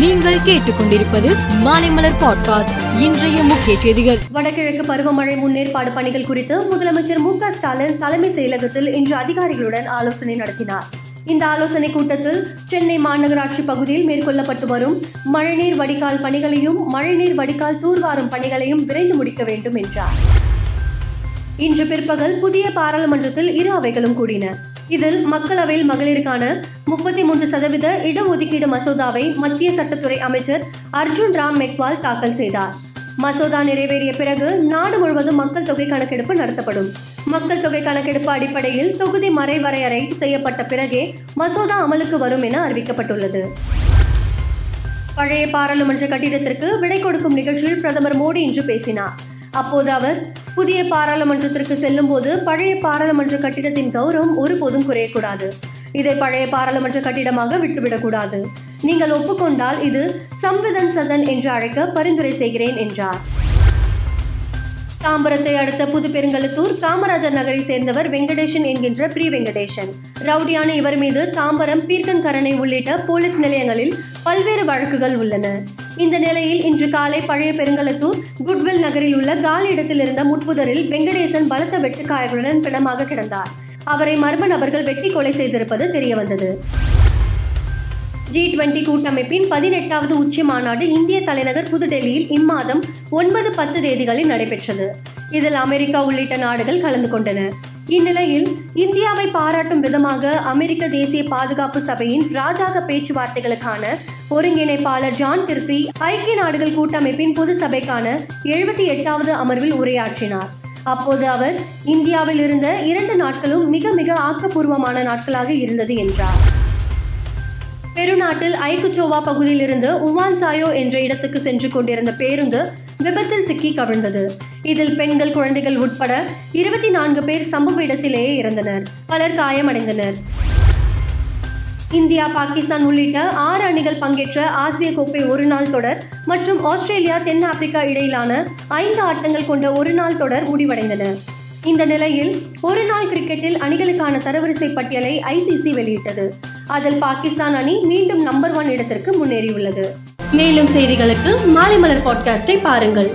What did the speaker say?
நீங்கள் கேட்டுக்கொண்டிருப்பது மாலைமலர் பாட்காஸ்ட் இன்றைய முக்கிய செய்திகள். வடகிழக்கு பருவமழை முன்னேற்பாடு பணிகள் குறித்து முதலமைச்சர் மு ஸ்டாலின் தலைமை செயலகத்தில் இன்று அதிகாரிகளுடன் ஆலோசனை நடத்தினார். இந்த ஆலோசனை கூட்டத்தில் சென்னை மாநகராட்சி பகுதியில் மேற்கொள்ளப்பட்டு வரும் மழைநீர் வடிகால் பணிகளையும் மழைநீர் வடிகால் தூர்வாரும் பணிகளையும் விரைந்து முடிக்க வேண்டும் என்றார். இன்று பிற்பகல் புதிய பாராளுமன்றத்தில் இரு அவைகளும் கூடின. இதில் மக்களவையில் மகளிருக்கான முப்பத்தி மூன்று சதவீத இடஒதுக்கீடு மசோதாவை மத்திய சட்டத்துறை அமைச்சர் அர்ஜுன் ராம் மெக்வால் தாக்கல் செய்தார். மசோதா நிறைவேறிய பிறகு நாடு முழுவதும் மக்கள் தொகை கணக்கெடுப்பு நடத்தப்படும். மக்கள் தொகை கணக்கெடுப்பு அடிப்படையில் தொகுதி மறைவரையறை செய்யப்பட்ட பிறகே மசோதா அமலுக்கு வரும் என அறிவிக்கப்பட்டுள்ளது. பழைய பாராளுமன்ற கட்டிடத்திற்கு விடை கொடுக்கும் நிகழ்ச்சியில் பிரதமர் மோடி இன்று பேசினார். அப்போது அவர் புதிய பாராளுமன்றத்திற்கு செல்லும் போது பழைய பாராளுமன்ற கட்டிடத்தின் கௌரவம் ஒருபோதும் குறையக்கூடாது. இதை பழைய பாராளுமன்ற கட்டிடமாக விட்டுவிடக்கூடாது. நீங்கள் ஒப்புக்கொண்டால் இது சம்விதன் சதன் என்று அழைக்க பரிந்துரை செய்கிறேன் என்றார். தாம்பரத்தை அடுத்த புதுப்பெருங்கலத்தூர் காமராஜர் நகரை சேர்ந்தவர் வெங்கடேசன் என்கின்ற பிரி வெங்கடேசன் ரவுடியான இவர் மீது தாம்பரம் பீர்க்கன்கரணை உள்ளிட்ட போலீஸ் நிலையங்களில் பல்வேறு வழக்குகள் உள்ளன. இந்த நிலையில் இன்று காலை பழைய பெருங்கலத்தூர் குட்வில் நகரில் உள்ள காலி இடத்தில் இருந்த முட்புதரில் வெங்கடேசன் பலத்த வெட்டுக்காயங்களுடன் பிணமாக கிடந்தார். அவரை மர்ம நபர்கள் வெட்டி கொலை செய்திருப்பது தெரியவந்தது. ஜி டுவெண்டி கூட்டமைப்பின் பதினெட்டாவது உச்சி மாநாடு இந்திய தலைநகர் புதுடெல்லியில் இம்மாதம் ஒன்பது பத்து தேதிகளில் நடைபெற்றது. இதில் அமெரிக்கா உள்ளிட்ட நாடுகள் கலந்து கொண்டன. இந்நிலையில் இந்தியாவை பாராட்டும் விதமாக அமெரிக்க தேசிய பாதுகாப்பு சபையின் ராஜாக பேச்சுவார்த்தைகளுக்கான ஒருங்கிணைப்பாளர் ஜான் கிர்பி ஐக்கிய நாடுகள் கூட்டமைப்பின் பொது சபைக்கான எழுபத்தி எட்டாவது அமர்வில் உரையாற்றினார். அப்போது அவர் இந்தியாவில் இருந்த இரண்டு நாட்களும் மிக மிக ஆக்கப்பூர்வமான நாட்களாக இருந்தது என்றார். பெருநாட்டில் ஐகுச்சோவா பகுதியிலிருந்து உவான் உமான் சாயோ என்ற இடத்துக்கு சென்று கொண்டிருந்த பேருந்து விபத்தில் சிக்கி கவிழ்ந்தது. இதில் பெண்கள் குழந்தைகள் உட்பட இருபத்தி நான்கு பேர் சம்பவ இடத்திலேயே இறந்தனர். பலர் காயமடைந்தனர். இந்தியா பாகிஸ்தான் உள்ளிட்ட ஆறு அணிகள் பங்கேற்ற ஆசிய கோப்பை ஒருநாள் தொடர் மற்றும் ஆஸ்திரேலியா தென்னாப்பிரிக்கா இடையிலான ஐந்து ஆட்டங்கள் கொண்ட ஒருநாள் தொடர் முடிவடைந்தன. இந்த நிலையில் ஒரு நாள் கிரிக்கெட்டில் அணிகளுக்கான தரவரிசை பட்டியலை ஐசிசி வெளியிட்டது. அதில் பாகிஸ்தான் அணி மீண்டும் நம்பர் ஒன் இடத்திற்கு முன்னேறியுள்ளது. மேலும் செய்திகளுக்கு மாலை மலர் பாட்காஸ்டை பாருங்கள்.